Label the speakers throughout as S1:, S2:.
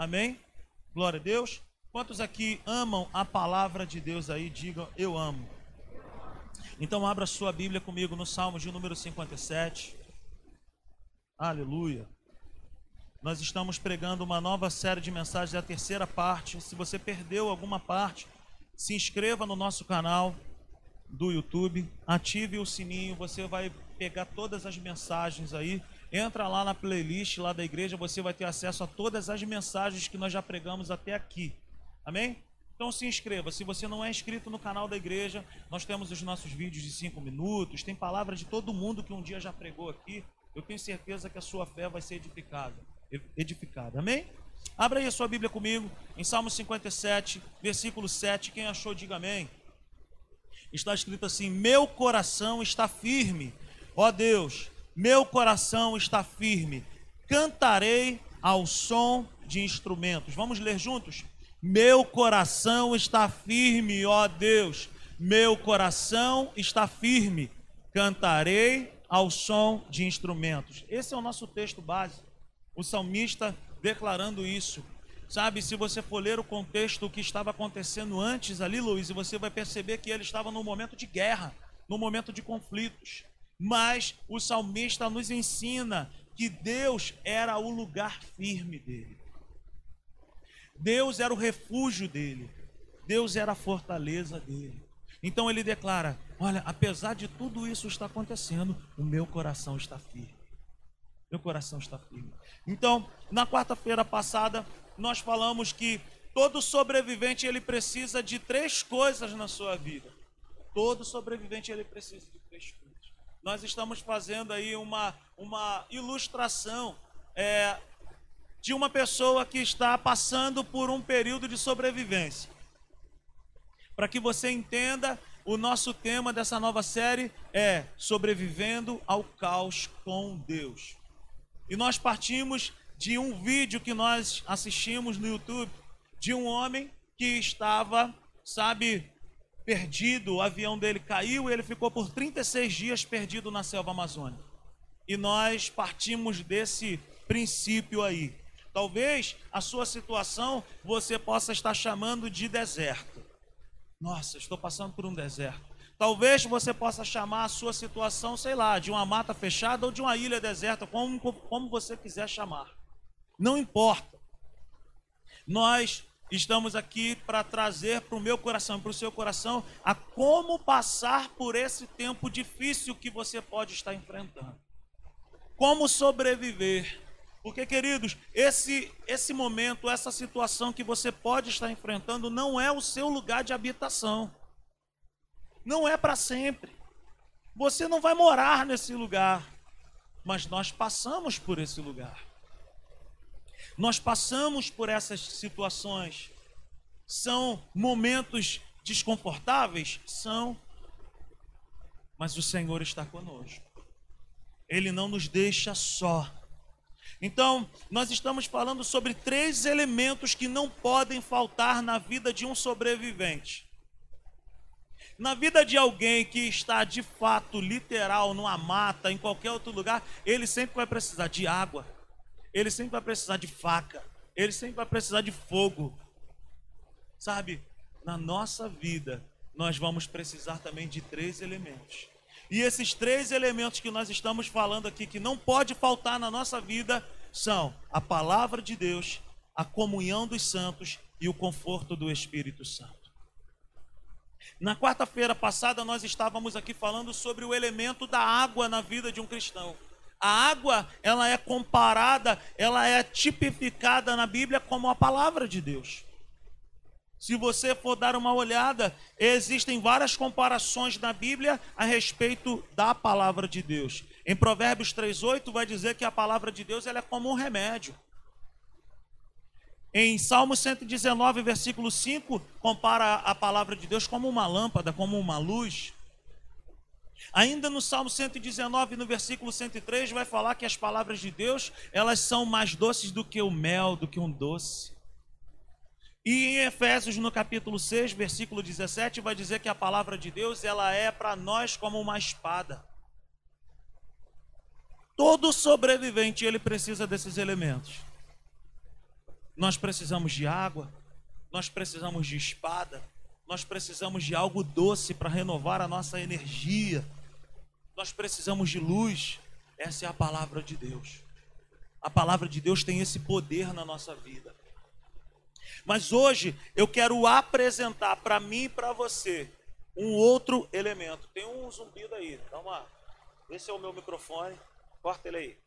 S1: Amém? Glória a Deus. Quantos aqui amam a palavra de Deus aí, digam eu amo. Então abra sua Bíblia comigo no Salmo de número 57. Aleluia. Nós estamos pregando uma nova série de mensagens, a terceira parte. Se você perdeu alguma parte, se inscreva no nosso canal do YouTube, ative o sininho, você vai pegar todas as mensagens aí. Entra lá na playlist lá da igreja, você vai ter acesso a todas as mensagens que nós já pregamos até aqui. Amém? Então se inscreva. Se você não é inscrito no canal da igreja, nós temos os nossos vídeos de 5 minutos, tem palavras de todo mundo que um dia já pregou aqui. Eu tenho certeza que a sua fé vai ser edificada. Edificada. Amém? Abra aí a sua Bíblia comigo, em Salmo 57, versículo 7. Quem achou, diga amém. Está escrito assim: Meu coração está firme, ó Deus, meu coração está firme. Cantarei ao som de instrumentos. Vamos ler juntos? Meu coração está firme, ó Deus. Meu coração está firme. Cantarei ao som de instrumentos. Esse é o nosso texto base. O salmista declarando isso. Sabe, se você for ler o contexto que estava acontecendo antes ali, Luiz, você vai perceber que ele estava num momento de guerra, num momento de conflitos. Mas o salmista nos ensina que Deus era o lugar firme dele. Deus era o refúgio dele. Deus era a fortaleza dele. Então ele declara: Olha, apesar de tudo isso estar acontecendo, o meu coração está firme. Meu coração está firme. Então, na quarta-feira passada, nós falamos que todo sobrevivente ele precisa de três coisas na sua vida. Todo sobrevivente ele precisa de três coisas. Nós estamos fazendo aí uma, uma ilustração é, de uma pessoa que está passando por um período de sobrevivência. Para que você entenda, o nosso tema dessa nova série é Sobrevivendo ao Caos com Deus. E nós partimos de um vídeo que nós assistimos no YouTube de um homem que estava, sabe, perdido. O avião dele caiu e ele ficou por 36 dias perdido na selva amazônica. E nós partimos desse princípio aí. Talvez a sua situação você possa estar chamando de deserto. Nossa, estou passando por um deserto. Talvez você possa chamar a sua situação, sei lá, de uma mata fechada ou de uma ilha deserta, como, como você quiser chamar. Não importa. Nós estamos aqui para trazer para o meu coração, para o seu coração, a como passar por esse tempo difícil que você pode estar enfrentando. Como sobreviver porque, queridos, esse, esse momento, essa situação que você pode estar enfrentando não é o seu lugar de habitação. Não é para sempre. Você não vai morar nesse lugar. Mas nós passamos por esse lugar. Nós passamos por essas situações. São momentos desconfortáveis? São. Mas o Senhor está conosco. Ele não nos deixa só. Então, nós estamos falando sobre três elementos que não podem faltar na vida de um sobrevivente. Na vida de alguém que está de fato literal numa mata, em qualquer outro lugar, ele sempre vai precisar de água, ele sempre vai precisar de faca, ele sempre vai precisar de fogo. Sabe, na nossa vida, nós vamos precisar também de três elementos. E esses três elementos que nós estamos falando aqui, que não pode faltar na nossa vida, são a palavra de Deus, a comunhão dos santos e o conforto do Espírito Santo. Na quarta-feira passada, nós estávamos aqui falando sobre o elemento da água na vida de um cristão. A água, ela é comparada, ela é tipificada na Bíblia como a palavra de Deus. Se você for dar uma olhada, existem várias comparações na Bíblia a respeito da palavra de Deus. Em Provérbios 3:8 vai dizer que a palavra de Deus ela é como um remédio. Em Salmo 119, versículo 5, compara a palavra de Deus como uma lâmpada, como uma luz. Ainda no Salmo 119, no versículo 103, vai falar que as palavras de Deus, elas são mais doces do que o mel, do que um doce. E em Efésios, no capítulo 6, versículo 17, vai dizer que a palavra de Deus, ela é para nós como uma espada. Todo sobrevivente, ele precisa desses elementos. Nós precisamos de água, nós precisamos de espada, nós precisamos de algo doce para renovar a nossa energia. Nós precisamos de luz. Essa é a palavra de Deus. A palavra de Deus tem esse poder na nossa vida. Mas hoje eu quero apresentar para mim e para você um outro elemento. Tem um zumbido aí. Uma. Esse é o meu microfone. Corta ele aí.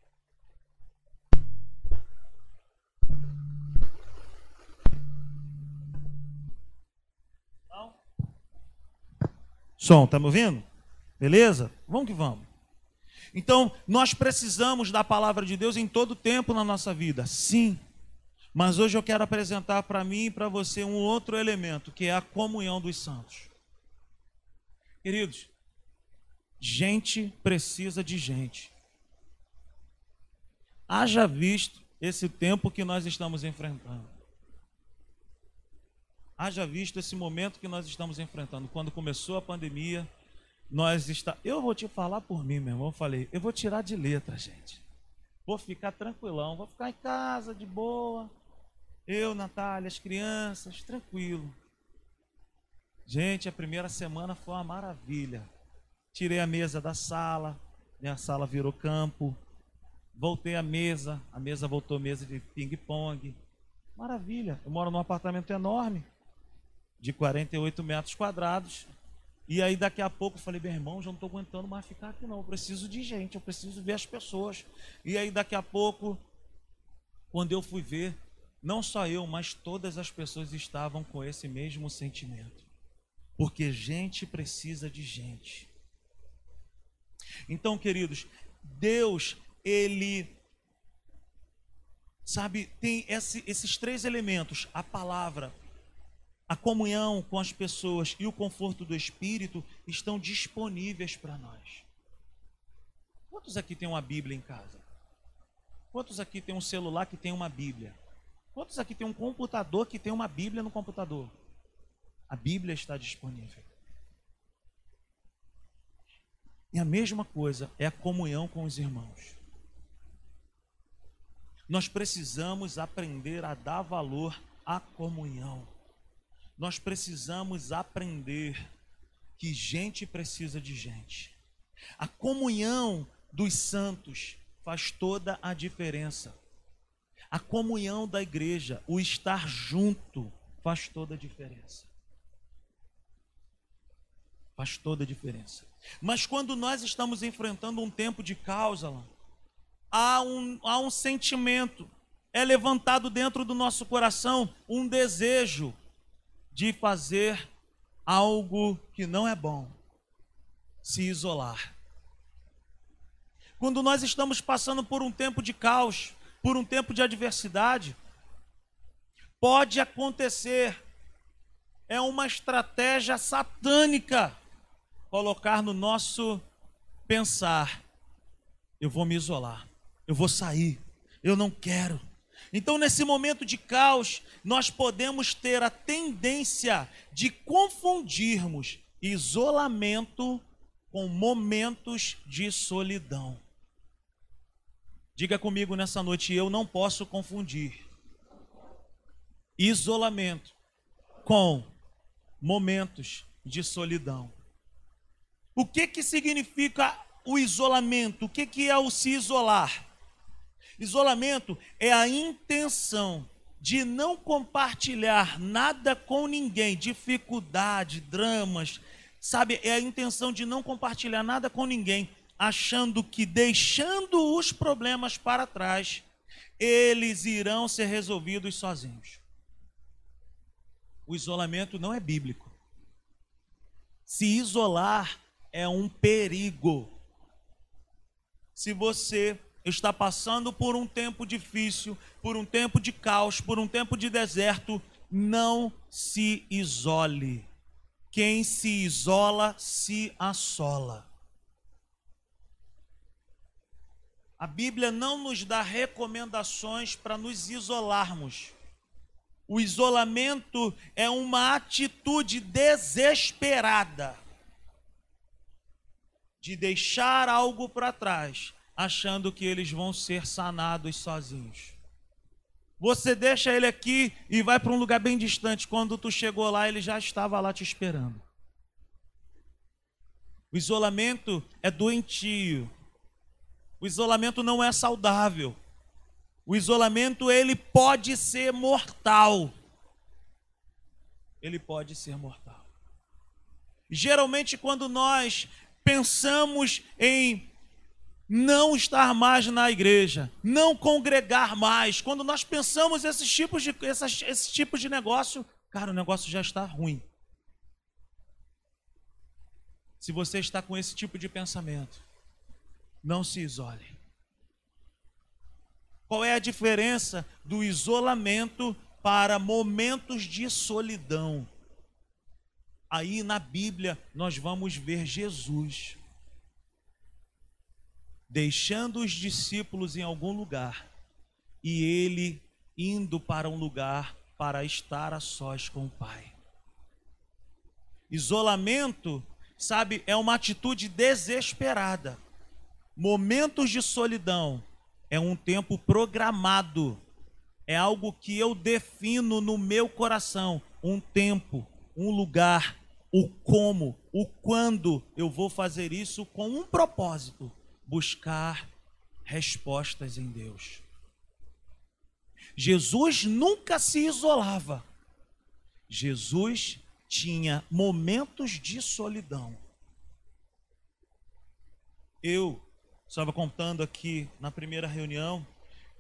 S1: Som, tá me ouvindo? Beleza? Vamos que vamos. Então, nós precisamos da palavra de Deus em todo tempo na nossa vida. Sim. Mas hoje eu quero apresentar para mim e para você um outro elemento, que é a comunhão dos santos. Queridos, gente precisa de gente. Haja visto esse tempo que nós estamos enfrentando. Haja visto esse momento que nós estamos enfrentando. Quando começou a pandemia, nós está. Eu vou te falar por mim, meu irmão. Eu falei, eu vou tirar de letra, gente. Vou ficar tranquilão, vou ficar em casa de boa. Eu, Natália, as crianças, tranquilo. Gente, a primeira semana foi uma maravilha. Tirei a mesa da sala, minha sala virou campo. Voltei a mesa, a mesa voltou mesa de ping-pong. Maravilha. Eu moro num apartamento enorme de 48 metros quadrados. E aí daqui a pouco eu falei, meu irmão, já não estou aguentando mais ficar aqui não, eu preciso de gente, eu preciso ver as pessoas. E aí daqui a pouco, quando eu fui ver, não só eu, mas todas as pessoas estavam com esse mesmo sentimento. Porque gente precisa de gente. Então, queridos, Deus, Ele, sabe, tem esse, esses três elementos: a palavra, a comunhão com as pessoas e o conforto do Espírito estão disponíveis para nós. Quantos aqui tem uma Bíblia em casa? Quantos aqui tem um celular que tem uma Bíblia? Quantos aqui tem um computador que tem uma Bíblia no computador? A Bíblia está disponível. E a mesma coisa é a comunhão com os irmãos. Nós precisamos aprender a dar valor à comunhão nós precisamos aprender que gente precisa de gente. A comunhão dos santos faz toda a diferença. A comunhão da igreja, o estar junto, faz toda a diferença. Faz toda a diferença. Mas quando nós estamos enfrentando um tempo de causa, há um, há um sentimento, é levantado dentro do nosso coração um desejo de fazer algo que não é bom, se isolar. Quando nós estamos passando por um tempo de caos, por um tempo de adversidade, pode acontecer, é uma estratégia satânica colocar no nosso pensar: eu vou me isolar, eu vou sair, eu não quero então, nesse momento de caos, nós podemos ter a tendência de confundirmos isolamento com momentos de solidão. Diga comigo nessa noite, eu não posso confundir isolamento com momentos de solidão. O que que significa o isolamento? O que que é o se isolar? Isolamento é a intenção de não compartilhar nada com ninguém, dificuldade, dramas, sabe? É a intenção de não compartilhar nada com ninguém, achando que deixando os problemas para trás, eles irão ser resolvidos sozinhos. O isolamento não é bíblico. Se isolar é um perigo. Se você está passando por um tempo difícil, por um tempo de caos, por um tempo de deserto, não se isole. Quem se isola se assola. A Bíblia não nos dá recomendações para nos isolarmos. O isolamento é uma atitude desesperada de deixar algo para trás achando que eles vão ser sanados sozinhos. Você deixa ele aqui e vai para um lugar bem distante. Quando tu chegou lá, ele já estava lá te esperando. O isolamento é doentio. O isolamento não é saudável. O isolamento ele pode ser mortal. Ele pode ser mortal. Geralmente quando nós pensamos em não estar mais na igreja, não congregar mais. Quando nós pensamos esses tipos de, essas, esses tipos de negócio, cara, o negócio já está ruim. Se você está com esse tipo de pensamento, não se isole. Qual é a diferença do isolamento para momentos de solidão? Aí na Bíblia nós vamos ver Jesus deixando os discípulos em algum lugar e ele indo para um lugar para estar a sós com o Pai. Isolamento, sabe, é uma atitude desesperada. Momentos de solidão é um tempo programado. É algo que eu defino no meu coração, um tempo, um lugar, o como, o quando eu vou fazer isso com um propósito buscar respostas em Deus. Jesus nunca se isolava. Jesus tinha momentos de solidão. Eu estava contando aqui na primeira reunião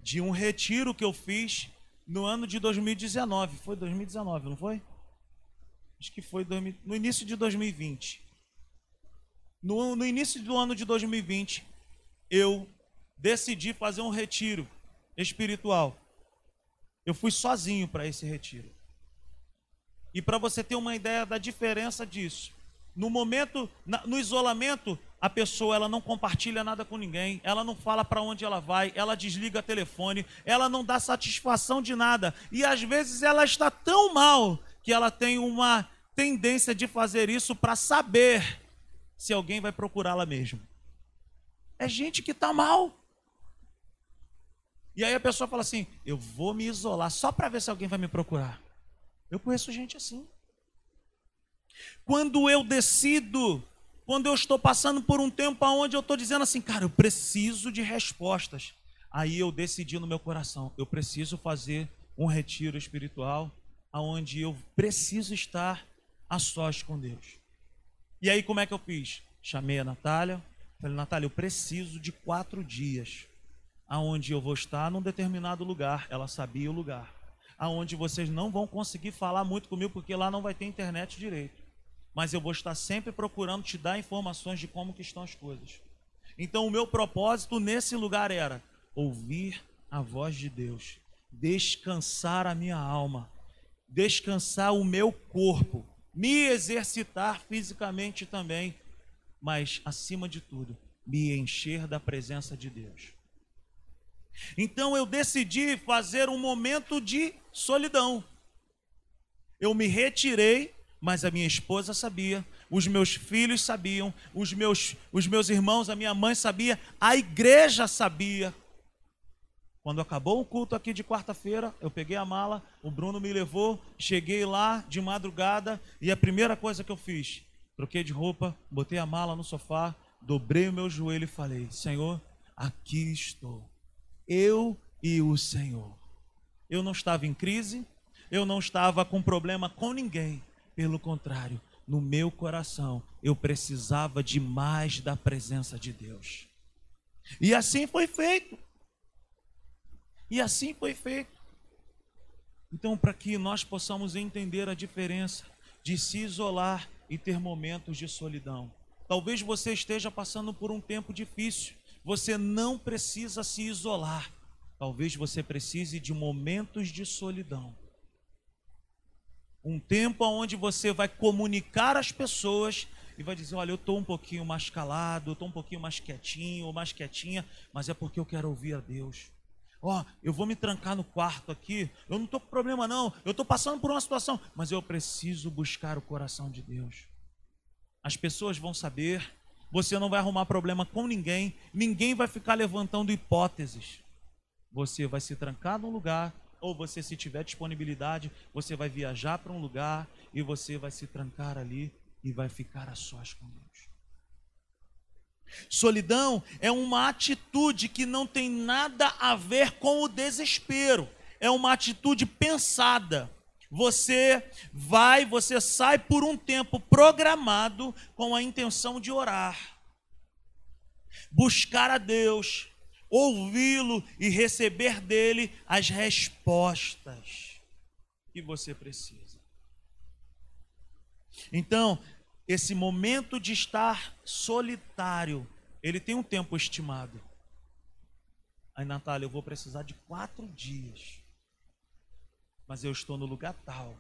S1: de um retiro que eu fiz no ano de 2019. Foi 2019, não foi? Acho que foi no início de 2020. No, no início do ano de 2020, eu decidi fazer um retiro espiritual. Eu fui sozinho para esse retiro. E para você ter uma ideia da diferença disso, no momento, no isolamento, a pessoa ela não compartilha nada com ninguém, ela não fala para onde ela vai, ela desliga o telefone, ela não dá satisfação de nada. E às vezes ela está tão mal que ela tem uma tendência de fazer isso para saber se alguém vai procurá-la mesmo. É gente que está mal. E aí a pessoa fala assim: eu vou me isolar só para ver se alguém vai me procurar. Eu conheço gente assim. Quando eu decido, quando eu estou passando por um tempo onde eu estou dizendo assim, cara, eu preciso de respostas. Aí eu decidi no meu coração, eu preciso fazer um retiro espiritual, aonde eu preciso estar a sós com Deus. E aí como é que eu fiz? Chamei a Natália, Falei, Natália, eu preciso de quatro dias aonde eu vou estar num determinado lugar. Ela sabia o lugar. Aonde vocês não vão conseguir falar muito comigo, porque lá não vai ter internet direito. Mas eu vou estar sempre procurando te dar informações de como que estão as coisas. Então o meu propósito nesse lugar era ouvir a voz de Deus, descansar a minha alma, descansar o meu corpo, me exercitar fisicamente também mas acima de tudo, me encher da presença de Deus. Então eu decidi fazer um momento de solidão. Eu me retirei, mas a minha esposa sabia, os meus filhos sabiam, os meus, os meus irmãos, a minha mãe sabia, a igreja sabia. Quando acabou o culto aqui de quarta-feira, eu peguei a mala, o Bruno me levou, cheguei lá de madrugada e a primeira coisa que eu fiz, troquei de roupa, botei a mala no sofá, dobrei o meu joelho e falei: Senhor, aqui estou. Eu e o Senhor. Eu não estava em crise, eu não estava com problema com ninguém. Pelo contrário, no meu coração eu precisava de mais da presença de Deus. E assim foi feito. E assim foi feito. Então, para que nós possamos entender a diferença de se isolar e ter momentos de solidão. Talvez você esteja passando por um tempo difícil. Você não precisa se isolar. Talvez você precise de momentos de solidão. Um tempo onde você vai comunicar às pessoas e vai dizer: Olha, eu estou um pouquinho mais calado, eu estou um pouquinho mais quietinho ou mais quietinha, mas é porque eu quero ouvir a Deus. Ó, oh, eu vou me trancar no quarto aqui, eu não estou com problema não, eu estou passando por uma situação, mas eu preciso buscar o coração de Deus. As pessoas vão saber, você não vai arrumar problema com ninguém, ninguém vai ficar levantando hipóteses. Você vai se trancar num lugar ou você, se tiver disponibilidade, você vai viajar para um lugar e você vai se trancar ali e vai ficar a sós com Deus. Solidão é uma atitude que não tem nada a ver com o desespero, é uma atitude pensada. Você vai, você sai por um tempo programado com a intenção de orar, buscar a Deus, ouvi-lo e receber dele as respostas que você precisa. Então, esse momento de estar solitário, ele tem um tempo estimado. Aí, Natália, eu vou precisar de quatro dias, mas eu estou no lugar tal.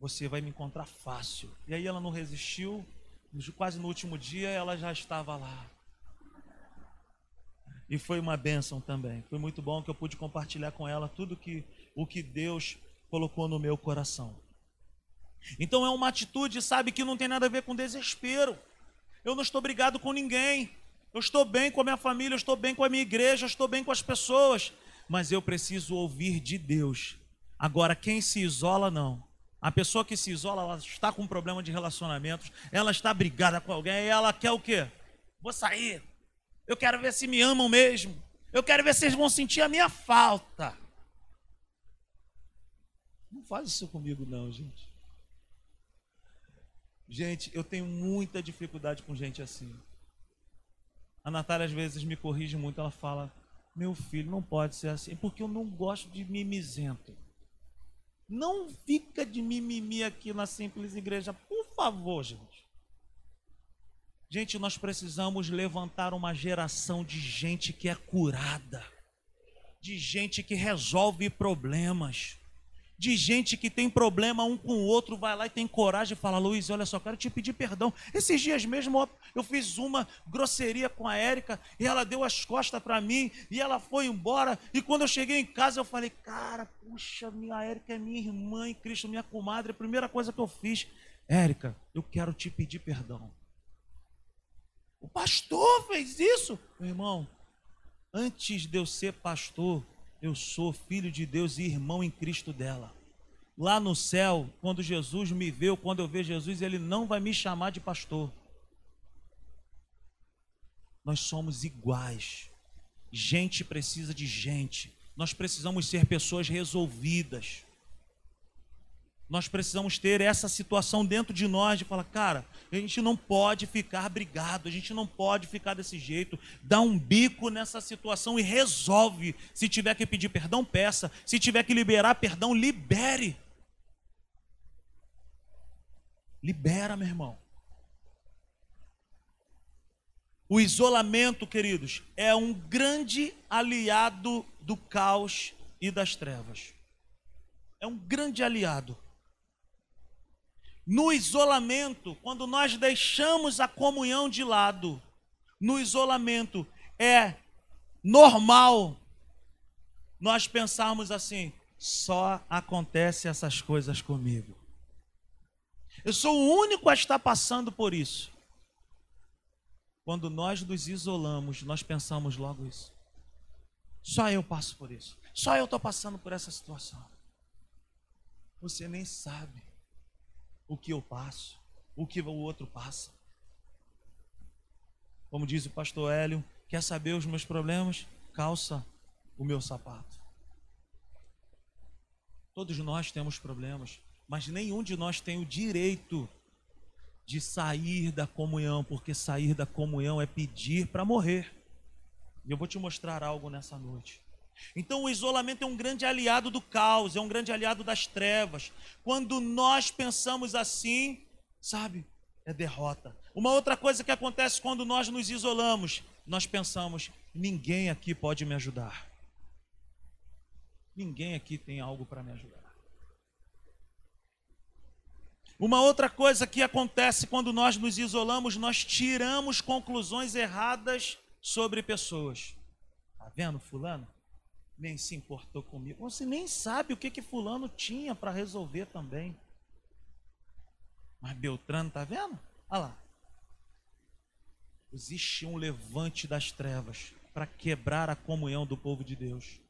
S1: Você vai me encontrar fácil. E aí ela não resistiu, quase no último dia ela já estava lá. E foi uma bênção também. Foi muito bom que eu pude compartilhar com ela tudo que o que Deus colocou no meu coração. Então é uma atitude, sabe, que não tem nada a ver com desespero. Eu não estou brigado com ninguém. Eu estou bem com a minha família, eu estou bem com a minha igreja, eu estou bem com as pessoas, mas eu preciso ouvir de Deus. Agora, quem se isola, não. A pessoa que se isola, ela está com um problema de relacionamentos, ela está brigada com alguém e ela quer o quê? Vou sair, eu quero ver se me amam mesmo. Eu quero ver se eles vão sentir a minha falta. Não faz isso comigo, não, gente. Gente, eu tenho muita dificuldade com gente assim. A Natália às vezes me corrige muito. Ela fala: Meu filho, não pode ser assim, porque eu não gosto de mimizento. Não fica de mimimi aqui na simples igreja, por favor, gente. Gente, nós precisamos levantar uma geração de gente que é curada, de gente que resolve problemas, de gente que tem problema um com o outro, vai lá e tem coragem e fala: Luiz, olha só, quero te pedir perdão. Esses dias mesmo eu fiz uma grosseria com a Érica e ela deu as costas para mim e ela foi embora. E quando eu cheguei em casa, eu falei: Cara, puxa, minha Érica é minha irmã em Cristo, minha comadre. A primeira coisa que eu fiz, Érica, eu quero te pedir perdão. O pastor fez isso. Meu irmão, antes de eu ser pastor, eu sou filho de Deus e irmão em Cristo dela. Lá no céu, quando Jesus me vê, quando eu ver Jesus, ele não vai me chamar de pastor. Nós somos iguais. Gente precisa de gente. Nós precisamos ser pessoas resolvidas nós precisamos ter essa situação dentro de nós de falar, cara, a gente não pode ficar brigado, a gente não pode ficar desse jeito. Dá um bico nessa situação e resolve. Se tiver que pedir perdão, peça. Se tiver que liberar perdão, libere. Libera, meu irmão. O isolamento, queridos, é um grande aliado do caos e das trevas. É um grande aliado. No isolamento, quando nós deixamos a comunhão de lado, no isolamento é normal nós pensarmos assim: só acontece essas coisas comigo. Eu sou o único a estar passando por isso. Quando nós nos isolamos, nós pensamos logo isso. Só eu passo por isso. Só eu estou passando por essa situação. Você nem sabe o que eu passo, o que o outro passa. Como diz o pastor Hélio, quer saber os meus problemas? Calça o meu sapato. Todos nós temos problemas, mas nenhum de nós tem o direito de sair da comunhão, porque sair da comunhão é pedir para morrer. E eu vou te mostrar algo nessa noite. Então o isolamento é um grande aliado do caos, é um grande aliado das trevas. Quando nós pensamos assim, sabe, é derrota. Uma outra coisa que acontece quando nós nos isolamos, nós pensamos: ninguém aqui pode me ajudar. Ninguém aqui tem algo para me ajudar. Uma outra coisa que acontece quando nós nos isolamos, nós tiramos conclusões erradas sobre pessoas. Tá vendo, fulano? Nem se importou comigo. Você nem sabe o que que fulano tinha para resolver também. Mas Beltrano, tá vendo? Olha lá. Existe um levante das trevas para quebrar a comunhão do povo de Deus.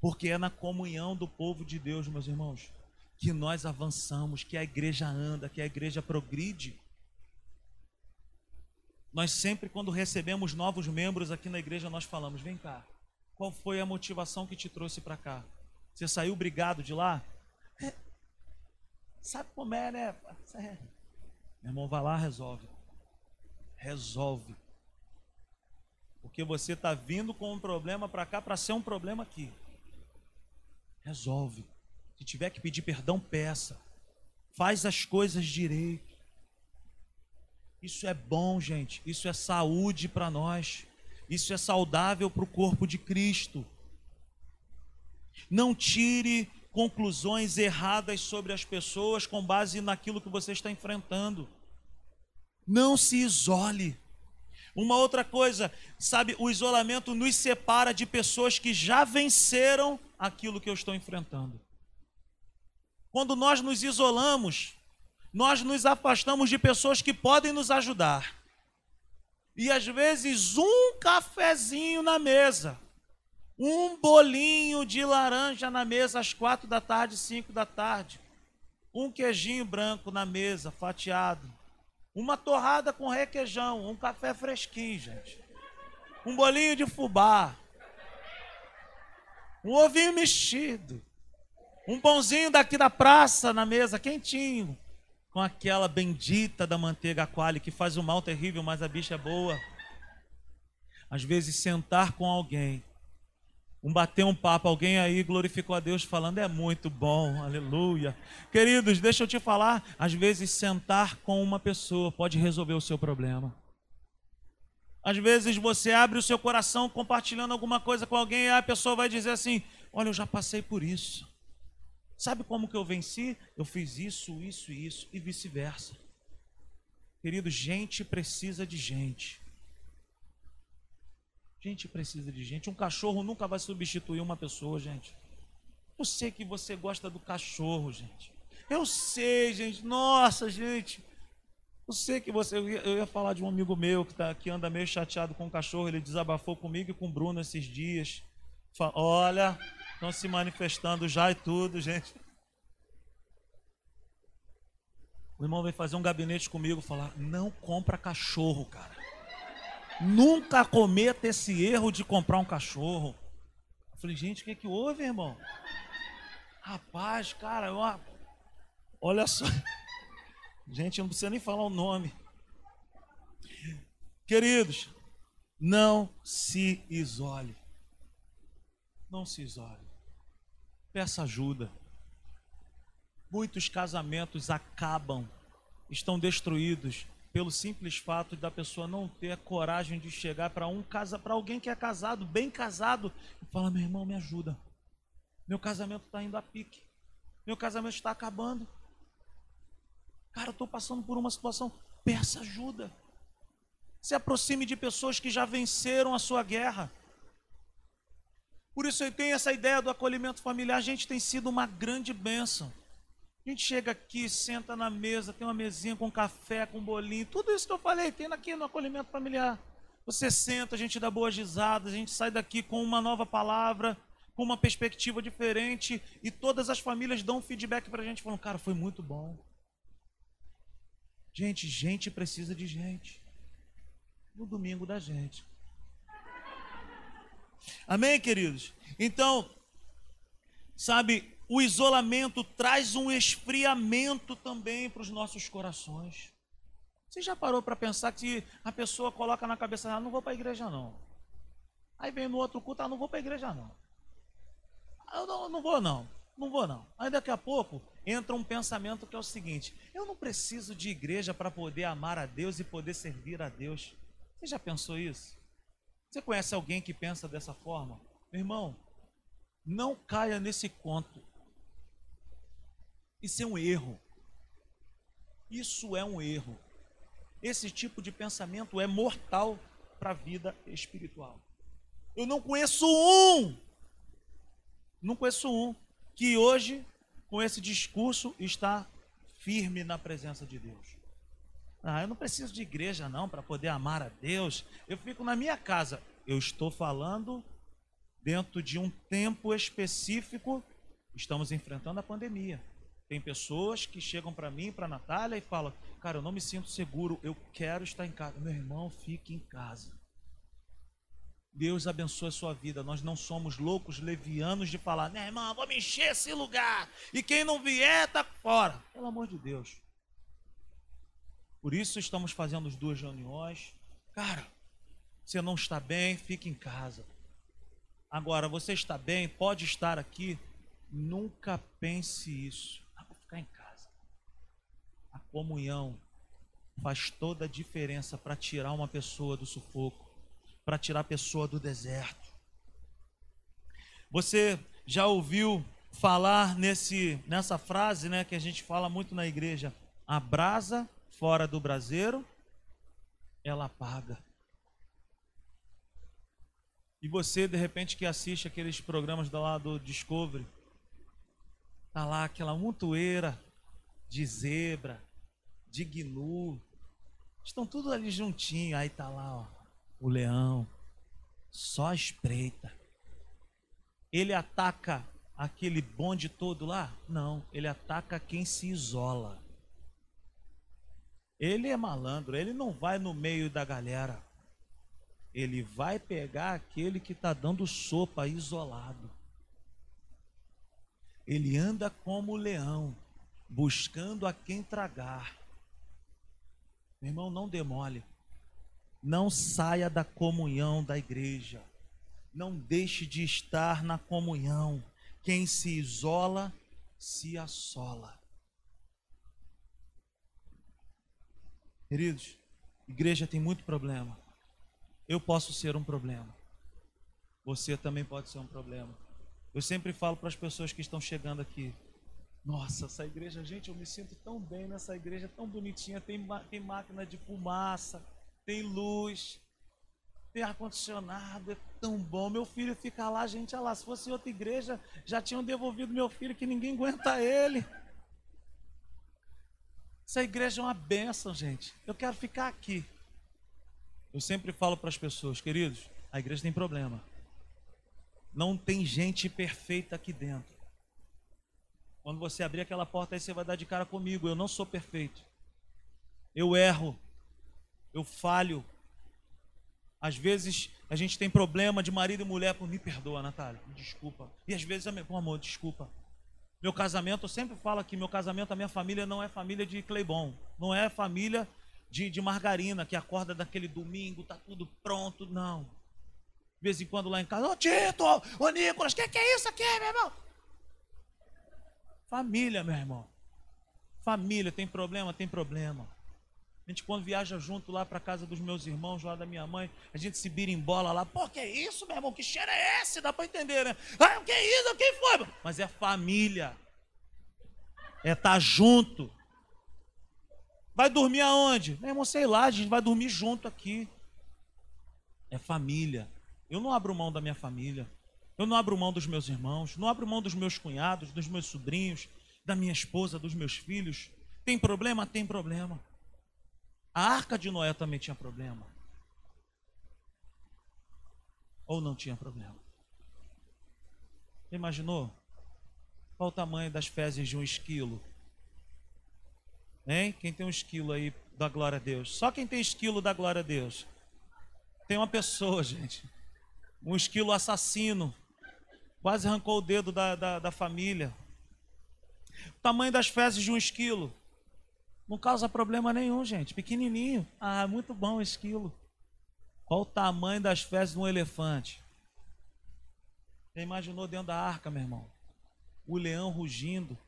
S1: Porque é na comunhão do povo de Deus, meus irmãos, que nós avançamos, que a igreja anda, que a igreja progride. Nós sempre, quando recebemos novos membros aqui na igreja, nós falamos: vem cá, qual foi a motivação que te trouxe para cá? Você saiu brigado de lá? É, sabe como é, né? É. Meu irmão, vai lá, resolve. Resolve. Porque você está vindo com um problema para cá para ser um problema aqui. Resolve. Se tiver que pedir perdão, peça. Faz as coisas direito. Isso é bom, gente. Isso é saúde para nós. Isso é saudável para o corpo de Cristo. Não tire conclusões erradas sobre as pessoas com base naquilo que você está enfrentando. Não se isole. Uma outra coisa, sabe, o isolamento nos separa de pessoas que já venceram aquilo que eu estou enfrentando. Quando nós nos isolamos, nós nos afastamos de pessoas que podem nos ajudar. E às vezes um cafezinho na mesa, um bolinho de laranja na mesa às quatro da tarde, cinco da tarde, um queijinho branco na mesa, fatiado, uma torrada com requeijão, um café fresquinho, gente, um bolinho de fubá, um ovinho mexido, um pãozinho daqui da praça na mesa, quentinho, com aquela bendita da manteiga quali que faz um mal terrível, mas a bicha é boa. Às vezes sentar com alguém, um bater um papo, alguém aí glorificou a Deus falando é muito bom, aleluia. Queridos, deixa eu te falar, às vezes sentar com uma pessoa pode resolver o seu problema. Às vezes você abre o seu coração compartilhando alguma coisa com alguém e a pessoa vai dizer assim: Olha, eu já passei por isso. Sabe como que eu venci? Eu fiz isso, isso e isso, e vice-versa. Querido, gente precisa de gente. Gente precisa de gente. Um cachorro nunca vai substituir uma pessoa, gente. Eu sei que você gosta do cachorro, gente. Eu sei, gente. Nossa, gente. Eu sei que você. Eu ia, falar de um amigo meu que, tá, que anda meio chateado com o cachorro. Ele desabafou comigo e com o Bruno esses dias. Olha, Estão se manifestando já e tudo, gente. O irmão veio fazer um gabinete comigo falar: não compra cachorro, cara. Nunca cometa esse erro de comprar um cachorro. Eu falei, gente, o que, é que houve, irmão? Rapaz, cara, eu... olha só. Gente, não precisa nem falar o nome. Queridos, não se isole. Não se isole peça ajuda. Muitos casamentos acabam, estão destruídos pelo simples fato da pessoa não ter a coragem de chegar para um casa, para alguém que é casado, bem casado, e falar: "Meu irmão, me ajuda. Meu casamento está indo a pique. Meu casamento está acabando. Cara, estou passando por uma situação. Peça ajuda. Se aproxime de pessoas que já venceram a sua guerra. Por isso eu tenho essa ideia do acolhimento familiar. A gente tem sido uma grande bênção. A gente chega aqui, senta na mesa, tem uma mesinha com café, com bolinho, tudo isso que eu falei, tem aqui no acolhimento familiar. Você senta, a gente dá boas risadas, a gente sai daqui com uma nova palavra, com uma perspectiva diferente, e todas as famílias dão feedback para a gente, falando, cara, foi muito bom. Gente, gente precisa de gente. No domingo da gente. Amém, queridos? Então, sabe, o isolamento traz um esfriamento também para os nossos corações. Você já parou para pensar que a pessoa coloca na cabeça, ah, não vou para a igreja não. Aí vem no outro culto, ah, não vou para a igreja não. Ah, eu não, não vou não, não vou não. Aí daqui a pouco entra um pensamento que é o seguinte: eu não preciso de igreja para poder amar a Deus e poder servir a Deus. Você já pensou isso? Você conhece alguém que pensa dessa forma? Meu irmão, não caia nesse conto. Isso é um erro. Isso é um erro. Esse tipo de pensamento é mortal para a vida espiritual. Eu não conheço um, não conheço um que hoje, com esse discurso, está firme na presença de Deus. Ah, eu não preciso de igreja não para poder amar a Deus. Eu fico na minha casa. Eu estou falando dentro de um tempo específico, estamos enfrentando a pandemia. Tem pessoas que chegam para mim, para Natália, e falam: Cara, eu não me sinto seguro, eu quero estar em casa. Meu irmão, fique em casa. Deus abençoe a sua vida. Nós não somos loucos levianos de falar, meu irmão, vamos encher esse lugar. E quem não vier, está fora. Pelo amor de Deus. Por isso estamos fazendo as duas reuniões. Cara, você não está bem, fique em casa. Agora, você está bem, pode estar aqui. Nunca pense isso. Ah, vou ficar em casa. A comunhão faz toda a diferença para tirar uma pessoa do sufoco para tirar a pessoa do deserto. Você já ouviu falar nesse, nessa frase, né, que a gente fala muito na igreja? A brasa fora do braseiro, ela apaga. E você, de repente, que assiste aqueles programas do lado do Discovery, tá lá aquela montoeira de zebra, de gnu, estão tudo ali juntinho, aí tá lá, ó, o leão só espreita. Ele ataca aquele bonde todo lá? Não, ele ataca quem se isola. Ele é malandro, ele não vai no meio da galera. Ele vai pegar aquele que está dando sopa isolado. Ele anda como leão, buscando a quem tragar. Meu irmão, não demole. Não saia da comunhão da igreja. Não deixe de estar na comunhão. Quem se isola, se assola. Queridos, igreja tem muito problema. Eu posso ser um problema. Você também pode ser um problema. Eu sempre falo para as pessoas que estão chegando aqui: Nossa, essa igreja, gente, eu me sinto tão bem nessa igreja, tão bonitinha. Tem, tem máquina de fumaça tem luz, tem ar-condicionado, é tão bom. Meu filho fica lá, gente, olha lá, se fosse outra igreja, já tinham devolvido meu filho, que ninguém aguenta ele. Essa igreja é uma bênção, gente. Eu quero ficar aqui. Eu sempre falo para as pessoas, queridos, a igreja tem problema. Não tem gente perfeita aqui dentro. Quando você abrir aquela porta aí, você vai dar de cara comigo. Eu não sou perfeito. Eu erro eu falho. Às vezes a gente tem problema de marido e mulher, por me perdoa, Natália, desculpa. E às vezes, meu amor, desculpa. Meu casamento, eu sempre falo que meu casamento, a minha família não é família de Cleibon, não é família de, de margarina que acorda daquele domingo, tá tudo pronto, não. De vez em quando lá em casa, ô Tito, ô Nicolas, o que, que é isso aqui, meu irmão? Família, meu irmão. Família, tem problema? Tem problema. A gente quando viaja junto lá para casa dos meus irmãos, lá da minha mãe, a gente se birimbola lá. Pô, que isso, meu irmão? Que cheiro é esse? Dá para entender, né? Ah, que é isso? Quem foi? Mas é família. É estar tá junto. Vai dormir aonde? Meu irmão, sei lá, a gente vai dormir junto aqui. É família. Eu não abro mão da minha família. Eu não abro mão dos meus irmãos. Não abro mão dos meus cunhados, dos meus sobrinhos, da minha esposa, dos meus filhos. Tem problema? Tem problema. A arca de Noé também tinha problema. Ou não tinha problema? Imaginou? Qual o tamanho das fezes de um esquilo? Hein? Quem tem um esquilo aí da glória a Deus? Só quem tem esquilo da glória a Deus. Tem uma pessoa, gente. Um esquilo assassino. Quase arrancou o dedo da, da, da família. O tamanho das fezes de um esquilo. Não causa problema nenhum, gente. Pequenininho. Ah, muito bom esse quilo. Qual o tamanho das fezes de um elefante? Você imaginou dentro da arca, meu irmão? O leão rugindo.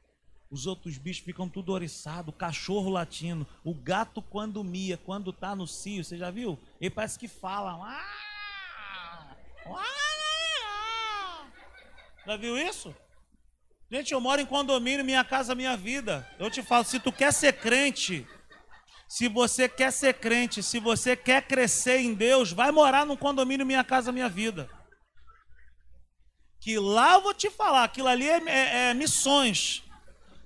S1: Os outros bichos ficam tudo oriçado, o cachorro latindo, o gato quando mia, quando tá no cio, você já viu? Ele parece que fala. Já viu isso? Gente, eu moro em condomínio, minha casa, minha vida. Eu te falo, se tu quer ser crente, se você quer ser crente, se você quer crescer em Deus, vai morar num condomínio, minha casa, minha vida. Que lá eu vou te falar, aquilo ali é, é, é missões.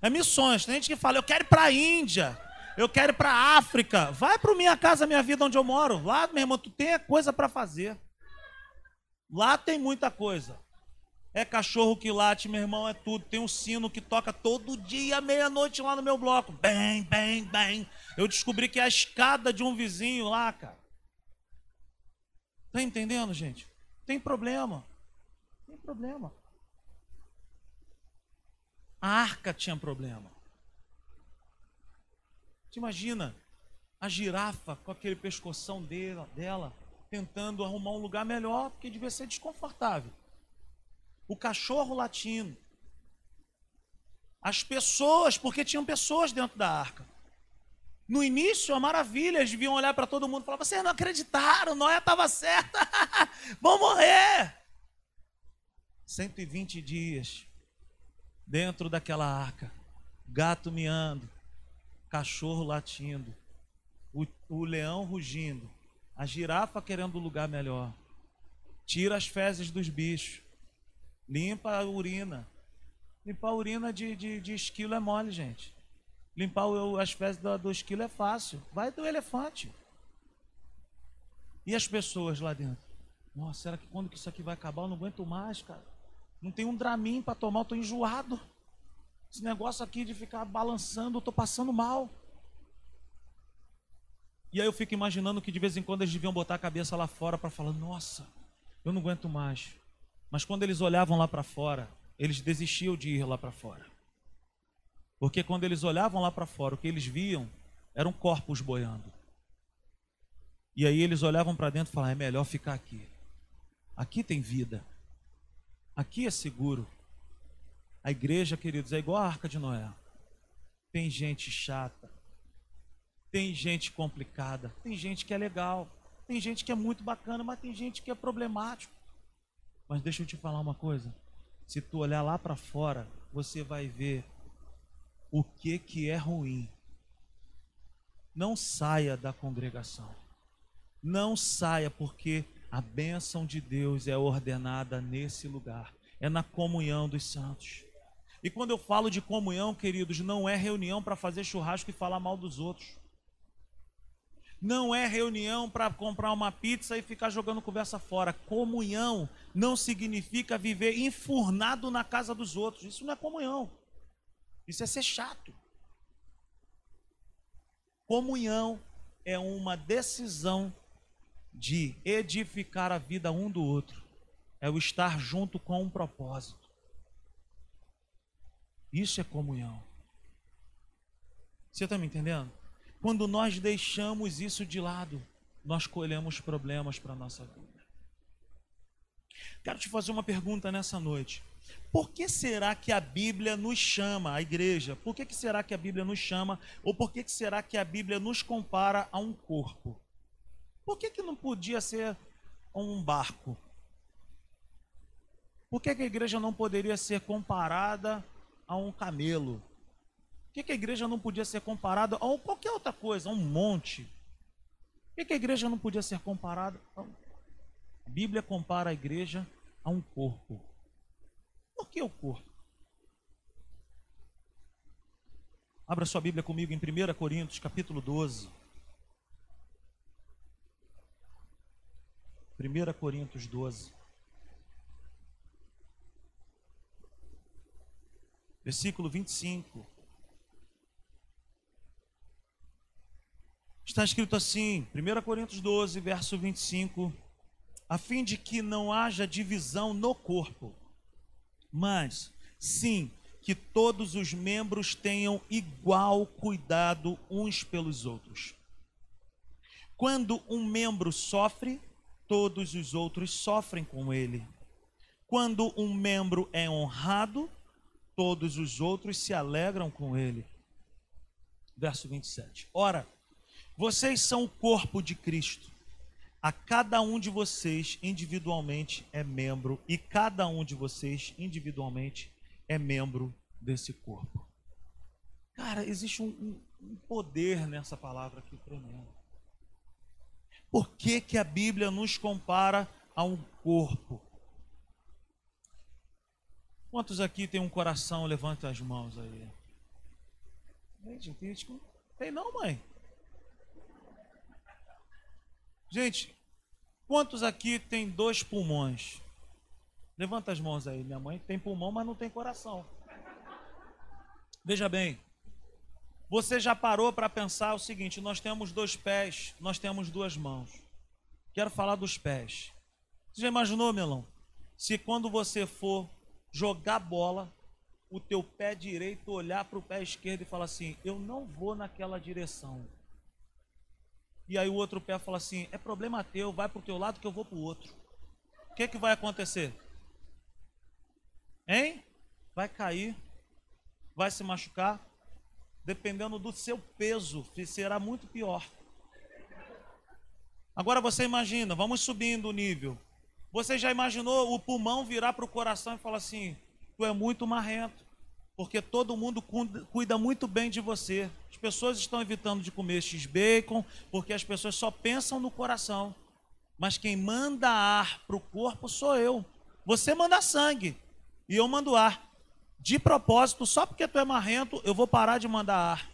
S1: É missões. Tem gente que fala, eu quero ir para a Índia, eu quero ir para a África. Vai para minha casa, minha vida, onde eu moro. Lá, meu irmão, tu tem coisa para fazer. Lá tem muita coisa. É cachorro que late, meu irmão, é tudo. Tem um sino que toca todo dia, meia-noite lá no meu bloco. Bem, bem, bem. Eu descobri que é a escada de um vizinho lá, cara. Tá entendendo, gente? Tem problema. Tem problema. A arca tinha problema. Te imagina a girafa com aquele pescoção dela, dela tentando arrumar um lugar melhor, porque devia ser desconfortável. O cachorro latindo. As pessoas, porque tinham pessoas dentro da arca. No início, a maravilha, eles deviam olhar para todo mundo e falar: vocês não acreditaram, Noé estava certo, vão morrer. 120 dias dentro daquela arca, gato miando, cachorro latindo, o, o leão rugindo, a girafa querendo um lugar melhor. Tira as fezes dos bichos. Limpa a urina. Limpar a urina de, de, de esquilo é mole, gente. Limpar o, as fezes do, do esquilo é fácil. Vai do elefante. E as pessoas lá dentro? Nossa, será que quando que isso aqui vai acabar? Eu não aguento mais, cara. Não tem um Dramin para tomar, eu tô enjoado. Esse negócio aqui de ficar balançando, eu tô passando mal. E aí eu fico imaginando que de vez em quando eles deviam botar a cabeça lá fora para falar: "Nossa, eu não aguento mais". Mas quando eles olhavam lá para fora, eles desistiam de ir lá para fora. Porque quando eles olhavam lá para fora, o que eles viam eram corpos boiando. E aí eles olhavam para dentro e falavam: "É melhor ficar aqui. Aqui tem vida. Aqui é seguro". A igreja, queridos, é igual a arca de Noé. Tem gente chata, tem gente complicada, tem gente que é legal, tem gente que é muito bacana, mas tem gente que é problemático. Mas deixa eu te falar uma coisa. Se tu olhar lá para fora, você vai ver o que que é ruim. Não saia da congregação. Não saia porque a bênção de Deus é ordenada nesse lugar. É na comunhão dos santos. E quando eu falo de comunhão, queridos, não é reunião para fazer churrasco e falar mal dos outros. Não é reunião para comprar uma pizza e ficar jogando conversa fora. Comunhão não significa viver enfurnado na casa dos outros. Isso não é comunhão. Isso é ser chato. Comunhão é uma decisão de edificar a vida um do outro. É o estar junto com um propósito. Isso é comunhão. Você está me entendendo? Quando nós deixamos isso de lado, nós colhemos problemas para a nossa vida. Quero te fazer uma pergunta nessa noite. Por que será que a Bíblia nos chama, a igreja? Por que, que será que a Bíblia nos chama? Ou por que, que será que a Bíblia nos compara a um corpo? Por que, que não podia ser um barco? Por que, que a igreja não poderia ser comparada a um camelo? Que, que a igreja não podia ser comparada a qualquer outra coisa, a um monte? Por que, que a igreja não podia ser comparada? A Bíblia compara a igreja a um corpo. Por que o corpo? Abra sua Bíblia comigo em 1 Coríntios, capítulo 12. 1 Coríntios 12. Versículo 25. Está escrito assim, 1 Coríntios 12, verso 25, a fim de que não haja divisão no corpo, mas sim que todos os membros tenham igual cuidado uns pelos outros. Quando um membro sofre, todos os outros sofrem com ele. Quando um membro é honrado, todos os outros se alegram com ele. Verso 27. Ora, vocês são o corpo de Cristo. A cada um de vocês individualmente é membro e cada um de vocês individualmente é membro desse corpo. Cara, existe um, um poder nessa palavra aqui tremendo. Por que, que a Bíblia nos compara a um corpo? Quantos aqui tem um coração? Levanta as mãos aí. Gente, tem, tem não, mãe. Gente, Quantos aqui tem dois pulmões? Levanta as mãos aí. Minha mãe tem pulmão, mas não tem coração. Veja bem, você já parou para pensar o seguinte: nós temos dois pés, nós temos duas mãos. Quero falar dos pés. Você já imaginou, Melão? Se quando você for jogar bola, o teu pé direito olhar para o pé esquerdo e falar assim: Eu não vou naquela direção. E aí o outro pé fala assim: É problema teu, vai para o teu lado que eu vou para o outro. O que, que vai acontecer? Hein? Vai cair, vai se machucar. Dependendo do seu peso, será muito pior. Agora você imagina, vamos subindo o nível. Você já imaginou o pulmão virar para o coração e falar assim: Tu é muito marrento, porque todo mundo cuida muito bem de você. As pessoas estão evitando de comer x-bacon, porque as pessoas só pensam no coração. Mas quem manda ar para o corpo sou eu. Você manda sangue e eu mando ar. De propósito, só porque tu é marrento, eu vou parar de mandar ar.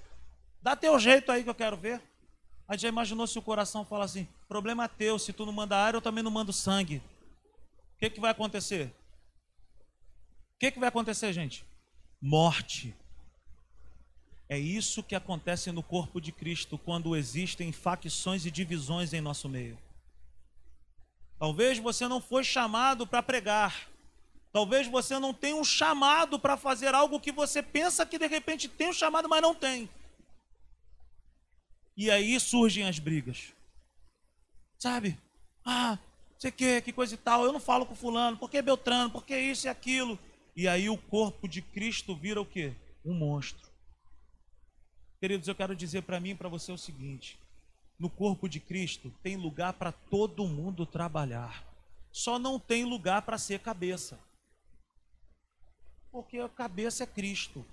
S1: Dá teu jeito aí que eu quero ver. A gente já imaginou se o coração fala assim: problema é teu, se tu não manda ar, eu também não mando sangue. O que, que vai acontecer? O que, que vai acontecer, gente? Morte. É isso que acontece no corpo de Cristo quando existem facções e divisões em nosso meio. Talvez você não foi chamado para pregar, Talvez você não tenha um chamado para fazer algo que você pensa que de repente tem um chamado, mas não tem. E aí surgem as brigas. Sabe? Ah, você quer, que coisa e tal. Eu não falo com fulano, porque Beltrano, porque isso e aquilo. E aí o corpo de Cristo vira o quê? Um monstro. Queridos, eu quero dizer para mim e para você o seguinte: no corpo de Cristo tem lugar para todo mundo trabalhar. Só não tem lugar para ser cabeça. Porque a cabeça é Cristo.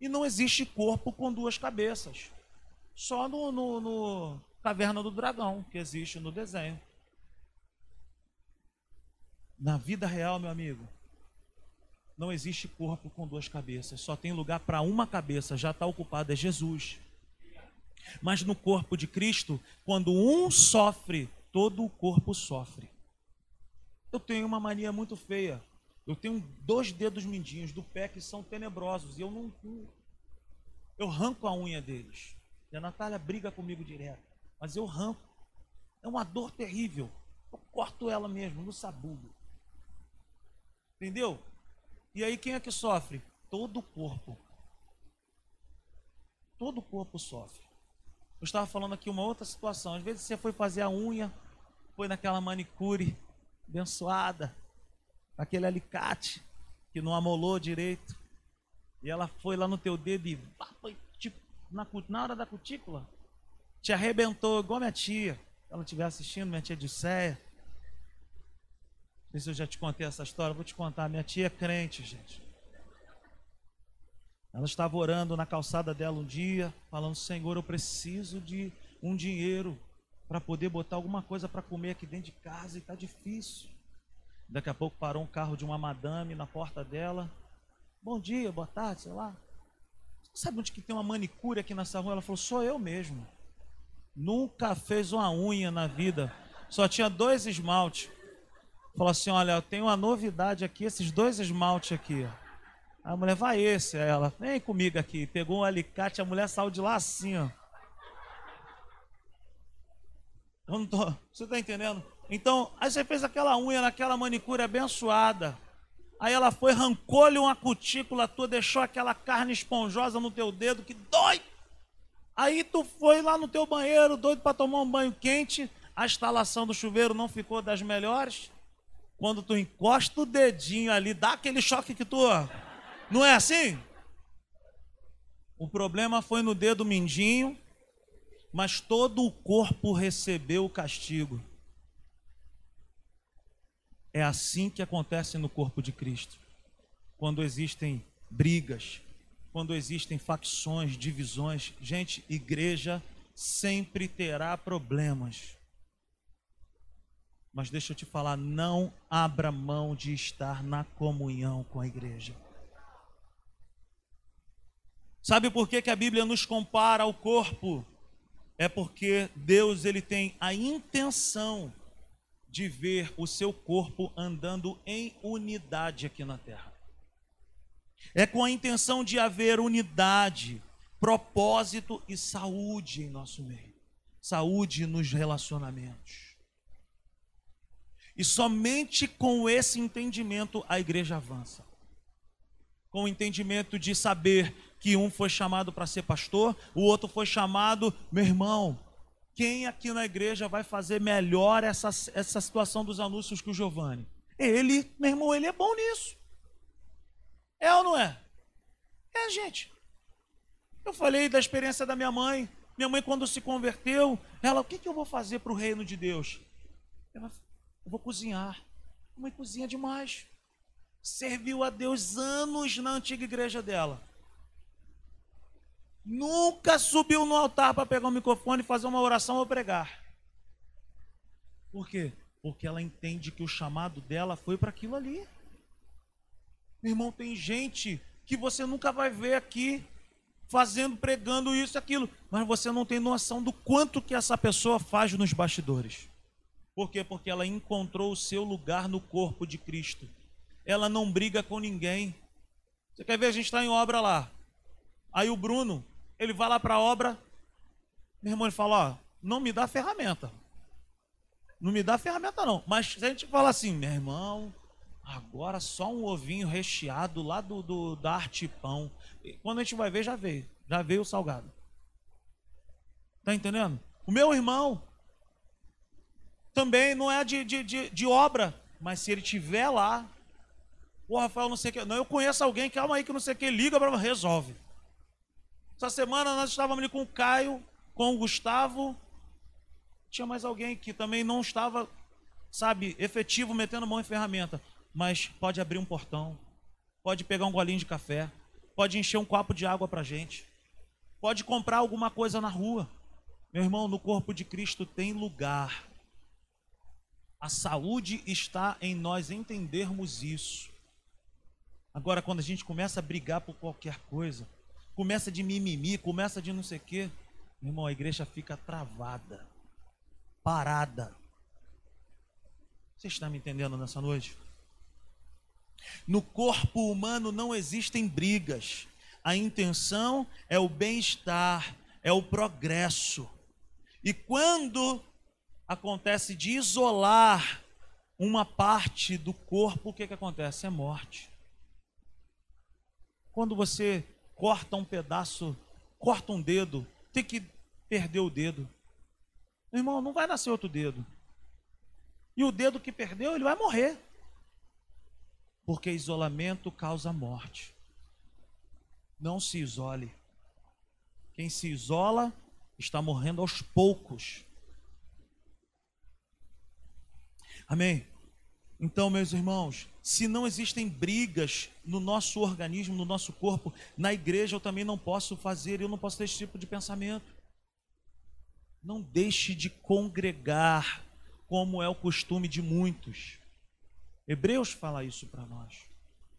S1: E não existe corpo com duas cabeças. Só no, no, no Caverna do Dragão, que existe no desenho. Na vida real, meu amigo, não existe corpo com duas cabeças. Só tem lugar para uma cabeça, já está ocupado, é Jesus. Mas no corpo de Cristo, quando um sofre, todo o corpo sofre. Eu tenho uma mania muito feia. Eu tenho dois dedos mindinhos do pé que são tenebrosos e eu não. Eu arranco a unha deles. E a Natália briga comigo direto. Mas eu arranco. É uma dor terrível. Eu corto ela mesmo, no sabugo. Entendeu? E aí quem é que sofre? Todo o corpo. Todo o corpo sofre. Eu estava falando aqui uma outra situação. Às vezes você foi fazer a unha, foi naquela manicure abençoada, aquele alicate que não amolou direito. E ela foi lá no teu dedo e foi, tipo, na, na hora da cutícula, te arrebentou igual minha tia. Ela estiver assistindo, minha tia Dulceia. Sei se eu já te contei essa história, vou te contar. Minha tia é crente, gente. Ela estava orando na calçada dela um dia, falando: Senhor, eu preciso de um dinheiro para poder botar alguma coisa para comer aqui dentro de casa e está difícil. Daqui a pouco parou um carro de uma madame na porta dela. Bom dia, boa tarde, sei lá. Sabe onde que tem uma manicure aqui nessa rua? Ela falou, sou eu mesmo. Nunca fez uma unha na vida. Só tinha dois esmaltes. Falou assim, olha, eu tenho uma novidade aqui, esses dois esmaltes aqui. A mulher, vai esse. Aí ela, vem comigo aqui. Pegou um alicate, a mulher saiu de lá assim, ó. Eu não tô, você está entendendo? Então, aí você fez aquela unha naquela manicure abençoada. Aí ela foi, arrancou-lhe uma cutícula tua, deixou aquela carne esponjosa no teu dedo que dói. Aí tu foi lá no teu banheiro, doido para tomar um banho quente. A instalação do chuveiro não ficou das melhores. Quando tu encosta o dedinho ali, dá aquele choque que tu. Não é assim? O problema foi no dedo mindinho, mas todo o corpo recebeu o castigo. É assim que acontece no corpo de Cristo. Quando existem brigas, quando existem facções, divisões, gente, igreja sempre terá problemas. Mas deixa eu te falar, não abra mão de estar na comunhão com a igreja. Sabe por que, que a Bíblia nos compara ao corpo? é porque Deus ele tem a intenção de ver o seu corpo andando em unidade aqui na terra. É com a intenção de haver unidade, propósito e saúde em nosso meio. Saúde nos relacionamentos. E somente com esse entendimento a igreja avança. Com o entendimento de saber que um foi chamado para ser pastor, o outro foi chamado, meu irmão, quem aqui na igreja vai fazer melhor essa, essa situação dos anúncios que o Giovanni? Ele, meu irmão, ele é bom nisso. É ou não é? É, gente. Eu falei da experiência da minha mãe. Minha mãe, quando se converteu, ela, o que, que eu vou fazer para o reino de Deus? Ela, eu vou cozinhar. A mãe cozinha demais. Serviu a Deus anos na antiga igreja dela. Nunca subiu no altar para pegar o microfone, fazer uma oração ou pregar. Por quê? Porque ela entende que o chamado dela foi para aquilo ali. Meu irmão, tem gente que você nunca vai ver aqui fazendo, pregando isso e aquilo, mas você não tem noção do quanto que essa pessoa faz nos bastidores. Por quê? Porque ela encontrou o seu lugar no corpo de Cristo. Ela não briga com ninguém. Você quer ver? A gente está em obra lá. Aí o Bruno, ele vai lá para a obra. Meu irmão, ele fala: Ó, não me dá ferramenta. Não me dá ferramenta, não. Mas se a gente fala assim, meu irmão, Agora só um ovinho recheado lá do, do da arte pão. Quando a gente vai ver, já veio. Já veio o salgado. Tá entendendo? O meu irmão também não é de, de, de, de obra, mas se ele tiver lá, o Rafael não sei o que. Não, eu conheço alguém, calma aí que não sei o que, liga para resolve. Essa semana nós estávamos ali com o Caio, com o Gustavo. Tinha mais alguém que também não estava, sabe, efetivo, metendo mão em ferramenta mas pode abrir um portão, pode pegar um golinho de café, pode encher um copo de água para gente, pode comprar alguma coisa na rua. Meu irmão, no corpo de Cristo tem lugar. A saúde está em nós entendermos isso. Agora, quando a gente começa a brigar por qualquer coisa, começa de mimimi, começa de não sei o quê, irmão, a igreja fica travada, parada. Você está me entendendo nessa noite? No corpo humano não existem brigas. A intenção é o bem-estar, é o progresso. E quando acontece de isolar uma parte do corpo, o que, que acontece? É morte. Quando você corta um pedaço, corta um dedo, tem que perder o dedo. Meu irmão, não vai nascer outro dedo. E o dedo que perdeu, ele vai morrer porque isolamento causa morte. Não se isole. Quem se isola está morrendo aos poucos. Amém? Então, meus irmãos, se não existem brigas no nosso organismo, no nosso corpo, na igreja eu também não posso fazer, eu não posso ter esse tipo de pensamento. Não deixe de congregar, como é o costume de muitos. Hebreus fala isso para nós.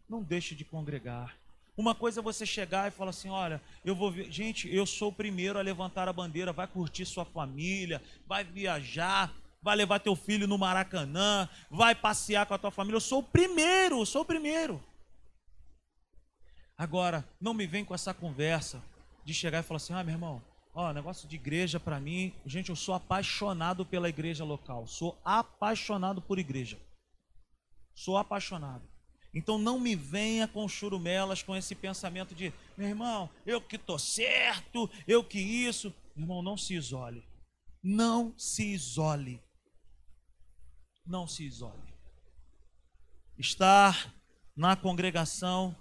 S1: Não deixe de congregar. Uma coisa é você chegar e falar assim: olha, eu vou. Gente, eu sou o primeiro a levantar a bandeira. Vai curtir sua família, vai viajar, vai levar teu filho no Maracanã, vai passear com a tua família. Eu sou o primeiro, eu sou o primeiro. Agora, não me vem com essa conversa de chegar e falar assim: ah, meu irmão, ó, negócio de igreja para mim, gente, eu sou apaixonado pela igreja local, sou apaixonado por igreja. Sou apaixonado. Então não me venha com churumelas, com esse pensamento de, meu irmão, eu que estou certo, eu que isso. Meu irmão, não se isole. Não se isole. Não se isole. Estar na congregação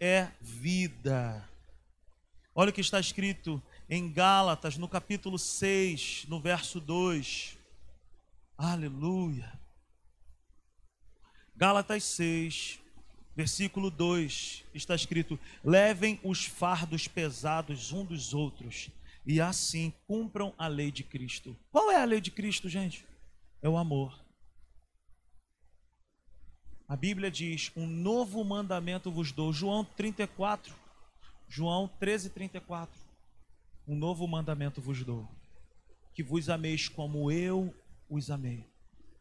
S1: é vida. Olha o que está escrito em Gálatas, no capítulo 6, no verso 2. Aleluia. Gálatas 6, versículo 2, está escrito: Levem os fardos pesados um dos outros e assim cumpram a lei de Cristo. Qual é a lei de Cristo, gente? É o amor. A Bíblia diz: Um novo mandamento vos dou. João 34, João 13, 34. Um novo mandamento vos dou. que vos ameis como eu os amei.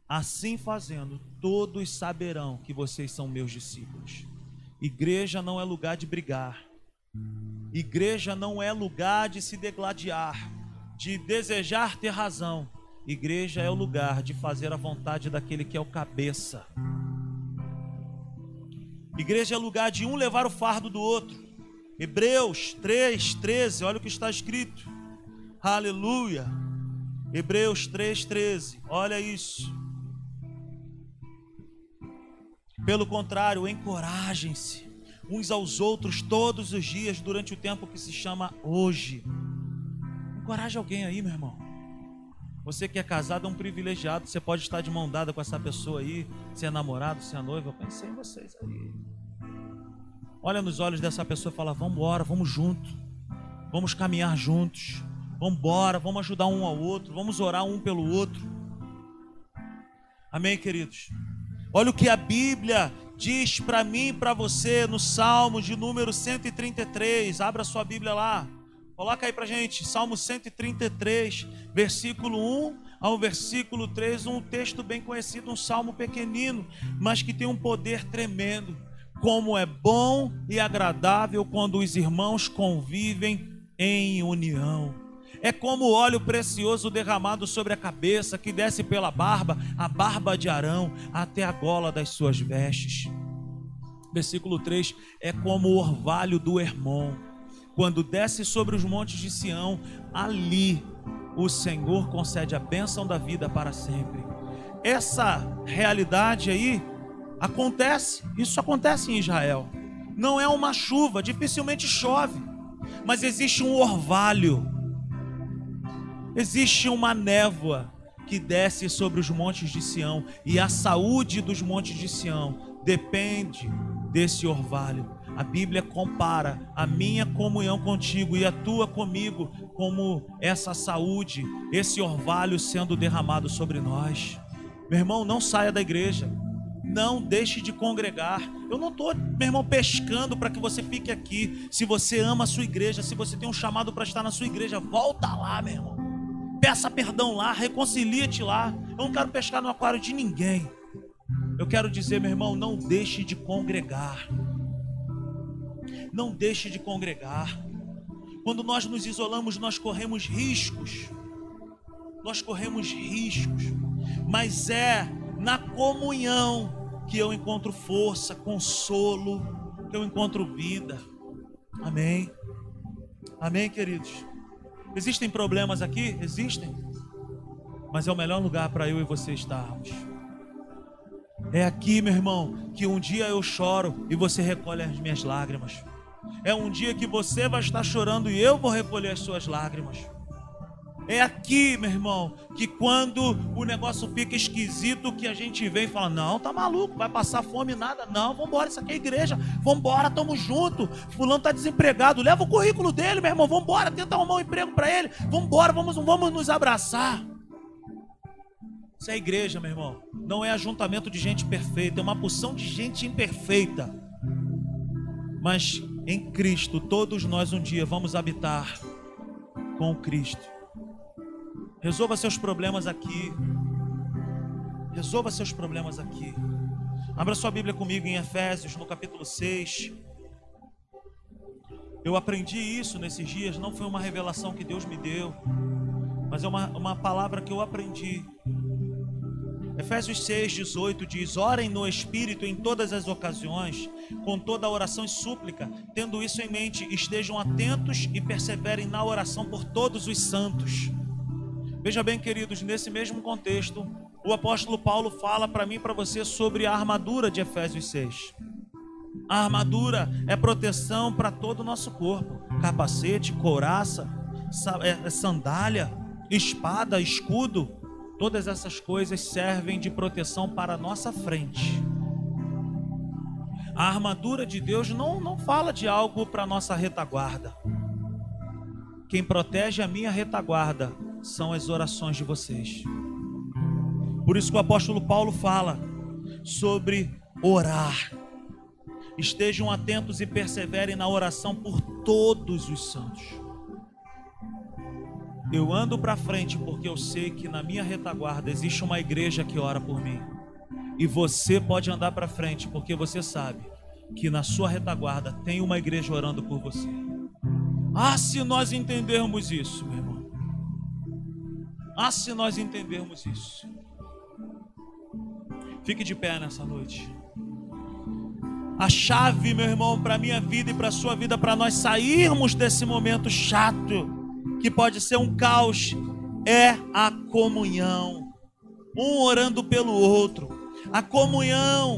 S1: Assim fazendo, todos saberão que vocês são meus discípulos. Igreja não é lugar de brigar. Igreja não é lugar de se degladiar, de desejar ter razão. Igreja é o lugar de fazer a vontade daquele que é o cabeça. Igreja é lugar de um levar o fardo do outro. Hebreus 3, 13, olha o que está escrito. Aleluia. Hebreus 3, 13, olha isso. Pelo contrário, encorajem-se uns aos outros todos os dias durante o tempo que se chama hoje. Encoraje alguém aí, meu irmão. Você que é casado é um privilegiado, você pode estar de mão dada com essa pessoa aí, se é namorado, se é noiva, eu pensei em vocês aí. Olha nos olhos dessa pessoa e fala: "Vamos embora, vamos junto. Vamos caminhar juntos. Vamos embora, vamos ajudar um ao outro, vamos orar um pelo outro." Amém, queridos. Olha o que a Bíblia diz para mim e para você no Salmo de número 133. Abra sua Bíblia lá. Coloca aí para gente, Salmo 133, versículo 1 ao versículo 3, um texto bem conhecido, um salmo pequenino, mas que tem um poder tremendo. Como é bom e agradável quando os irmãos convivem em união. É como óleo precioso derramado sobre a cabeça, que desce pela barba, a barba de Arão, até a gola das suas vestes. Versículo 3: É como o orvalho do Hermon, quando desce sobre os montes de Sião, ali o Senhor concede a bênção da vida para sempre. Essa realidade aí acontece, isso acontece em Israel. Não é uma chuva, dificilmente chove, mas existe um orvalho Existe uma névoa que desce sobre os montes de Sião, e a saúde dos montes de Sião depende desse orvalho. A Bíblia compara a minha comunhão contigo e a tua comigo como essa saúde, esse orvalho sendo derramado sobre nós. Meu irmão, não saia da igreja. Não deixe de congregar. Eu não estou, meu irmão, pescando para que você fique aqui. Se você ama a sua igreja, se você tem um chamado para estar na sua igreja, volta lá, meu irmão. Peça perdão lá, reconcilia-te lá. Eu não quero pescar no aquário de ninguém. Eu quero dizer, meu irmão, não deixe de congregar. Não deixe de congregar. Quando nós nos isolamos, nós corremos riscos. Nós corremos riscos. Mas é na comunhão que eu encontro força, consolo, que eu encontro vida. Amém. Amém, queridos. Existem problemas aqui? Existem. Mas é o melhor lugar para eu e você estarmos. É aqui, meu irmão, que um dia eu choro e você recolhe as minhas lágrimas. É um dia que você vai estar chorando e eu vou recolher as suas lágrimas. É aqui, meu irmão, que quando o negócio fica esquisito, que a gente vem e fala: Não, tá maluco, vai passar fome nada. Não, vamos embora, isso aqui é igreja. Vamos embora, tamo junto. Fulano tá desempregado, leva o currículo dele, meu irmão. Vamos embora, tenta arrumar um emprego para ele. Vamos embora, vamos, vamos nos abraçar. Isso é igreja, meu irmão. Não é ajuntamento de gente perfeita, é uma porção de gente imperfeita. Mas em Cristo, todos nós um dia vamos habitar com Cristo. Resolva seus problemas aqui. Resolva seus problemas aqui. Abra sua Bíblia comigo em Efésios, no capítulo 6. Eu aprendi isso nesses dias, não foi uma revelação que Deus me deu, mas é uma, uma palavra que eu aprendi. Efésios 6, 18 diz: Orem no Espírito em todas as ocasiões, com toda oração e súplica, tendo isso em mente, estejam atentos e perseverem na oração por todos os santos Veja bem, queridos, nesse mesmo contexto, o apóstolo Paulo fala para mim e para você sobre a armadura de Efésios 6. A armadura é proteção para todo o nosso corpo: capacete, couraça, é, sandália, espada, escudo. Todas essas coisas servem de proteção para a nossa frente. A armadura de Deus não, não fala de algo para a nossa retaguarda. Quem protege a minha retaguarda são as orações de vocês. Por isso que o apóstolo Paulo fala sobre orar. Estejam atentos e perseverem na oração por todos os santos. Eu ando para frente porque eu sei que na minha retaguarda existe uma igreja que ora por mim. E você pode andar para frente porque você sabe que na sua retaguarda tem uma igreja orando por você. Ah, se nós entendermos isso, meu irmão. Ah, se nós entendermos isso. Fique de pé nessa noite. A chave, meu irmão, para minha vida e para sua vida, para nós sairmos desse momento chato, que pode ser um caos, é a comunhão. Um orando pelo outro. A comunhão,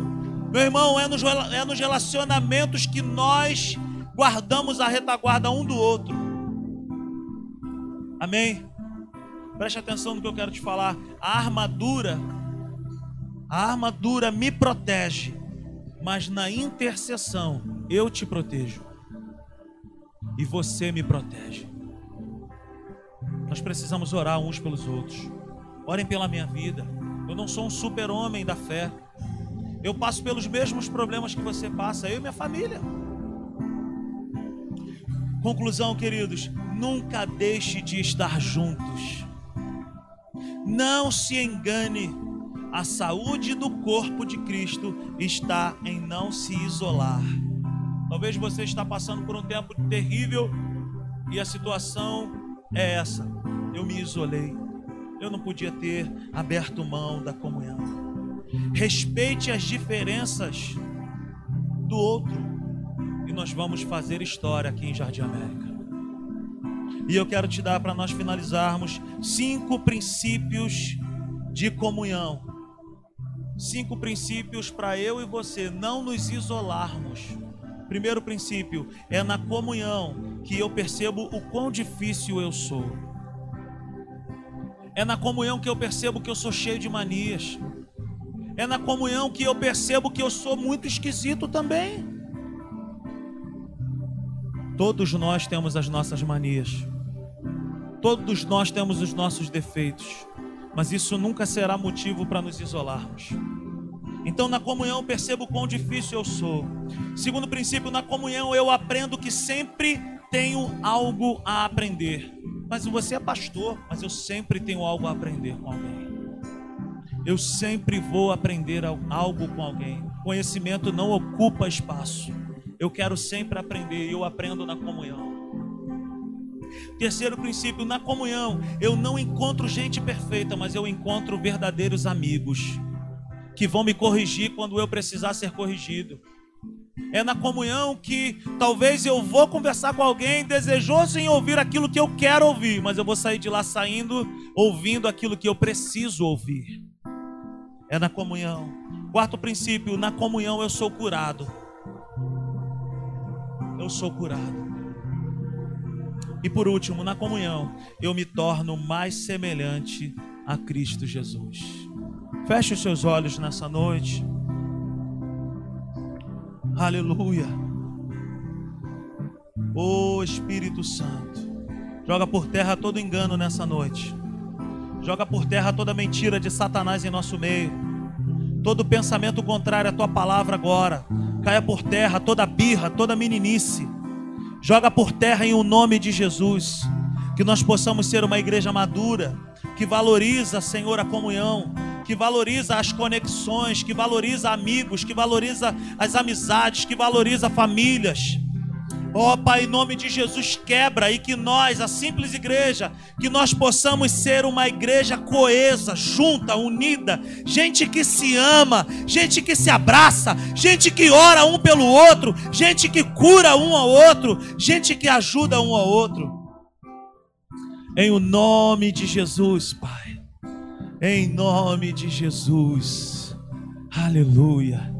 S1: meu irmão, é nos, é nos relacionamentos que nós guardamos a retaguarda um do outro. Amém? Preste atenção no que eu quero te falar. A armadura, a armadura me protege, mas na intercessão eu te protejo. E você me protege. Nós precisamos orar uns pelos outros. Orem pela minha vida. Eu não sou um super-homem da fé. Eu passo pelos mesmos problemas que você passa, eu e minha família. Conclusão, queridos: nunca deixe de estar juntos. Não se engane, a saúde do corpo de Cristo está em não se isolar. Talvez você está passando por um tempo terrível e a situação é essa. Eu me isolei. Eu não podia ter aberto mão da comunhão. Respeite as diferenças do outro. E nós vamos fazer história aqui em Jardim América. E eu quero te dar para nós finalizarmos cinco princípios de comunhão. Cinco princípios para eu e você não nos isolarmos. Primeiro princípio é na comunhão que eu percebo o quão difícil eu sou. É na comunhão que eu percebo que eu sou cheio de manias. É na comunhão que eu percebo que eu sou muito esquisito também. Todos nós temos as nossas manias. Todos nós temos os nossos defeitos. Mas isso nunca será motivo para nos isolarmos. Então, na comunhão, percebo quão difícil eu sou. Segundo princípio, na comunhão, eu aprendo que sempre tenho algo a aprender. Mas você é pastor, mas eu sempre tenho algo a aprender com alguém. Eu sempre vou aprender algo com alguém. Conhecimento não ocupa espaço. Eu quero sempre aprender e eu aprendo na comunhão. Terceiro princípio, na comunhão, eu não encontro gente perfeita, mas eu encontro verdadeiros amigos que vão me corrigir quando eu precisar ser corrigido. É na comunhão que talvez eu vou conversar com alguém desejoso em ouvir aquilo que eu quero ouvir, mas eu vou sair de lá saindo ouvindo aquilo que eu preciso ouvir. É na comunhão. Quarto princípio, na comunhão eu sou curado. Eu sou curado. E por último, na comunhão, eu me torno mais semelhante a Cristo Jesus. Feche os seus olhos nessa noite. Aleluia. Oh Espírito Santo, joga por terra todo engano nessa noite. Joga por terra toda mentira de Satanás em nosso meio. Todo pensamento contrário à tua palavra agora. Caia por terra toda birra, toda meninice. Joga por terra em o um nome de Jesus. Que nós possamos ser uma igreja madura, que valoriza, Senhor, a comunhão, que valoriza as conexões, que valoriza amigos, que valoriza as amizades, que valoriza famílias. Ó oh, Pai, em nome de Jesus, quebra e que nós, a simples igreja, que nós possamos ser uma igreja coesa, junta, unida, gente que se ama, gente que se abraça, gente que ora um pelo outro, gente que cura um ao outro, gente que ajuda um ao outro. Em o nome de Jesus, Pai em nome de Jesus. Aleluia.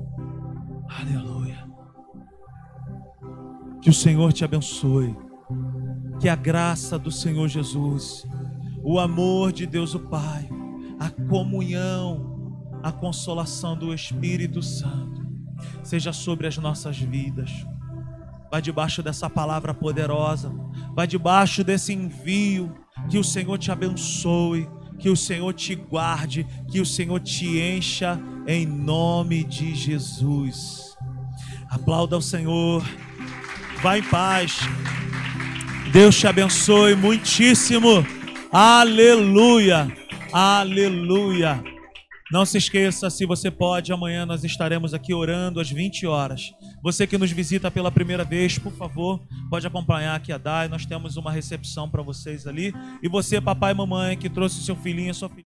S1: Aleluia. Que o Senhor te abençoe. Que a graça do Senhor Jesus, o amor de Deus o Pai, a comunhão, a consolação do Espírito Santo seja sobre as nossas vidas. Vai debaixo dessa palavra poderosa, vai debaixo desse envio. Que o Senhor te abençoe que o Senhor te guarde, que o Senhor te encha em nome de Jesus. Aplauda o Senhor. Vá em paz. Deus te abençoe muitíssimo. Aleluia. Aleluia. Não se esqueça, se você pode, amanhã nós estaremos aqui orando às 20 horas. Você que nos visita pela primeira vez, por favor, pode acompanhar aqui a Dai. Nós temos uma recepção para vocês ali. E você, papai e mamãe, que trouxe seu filhinho, sua filha.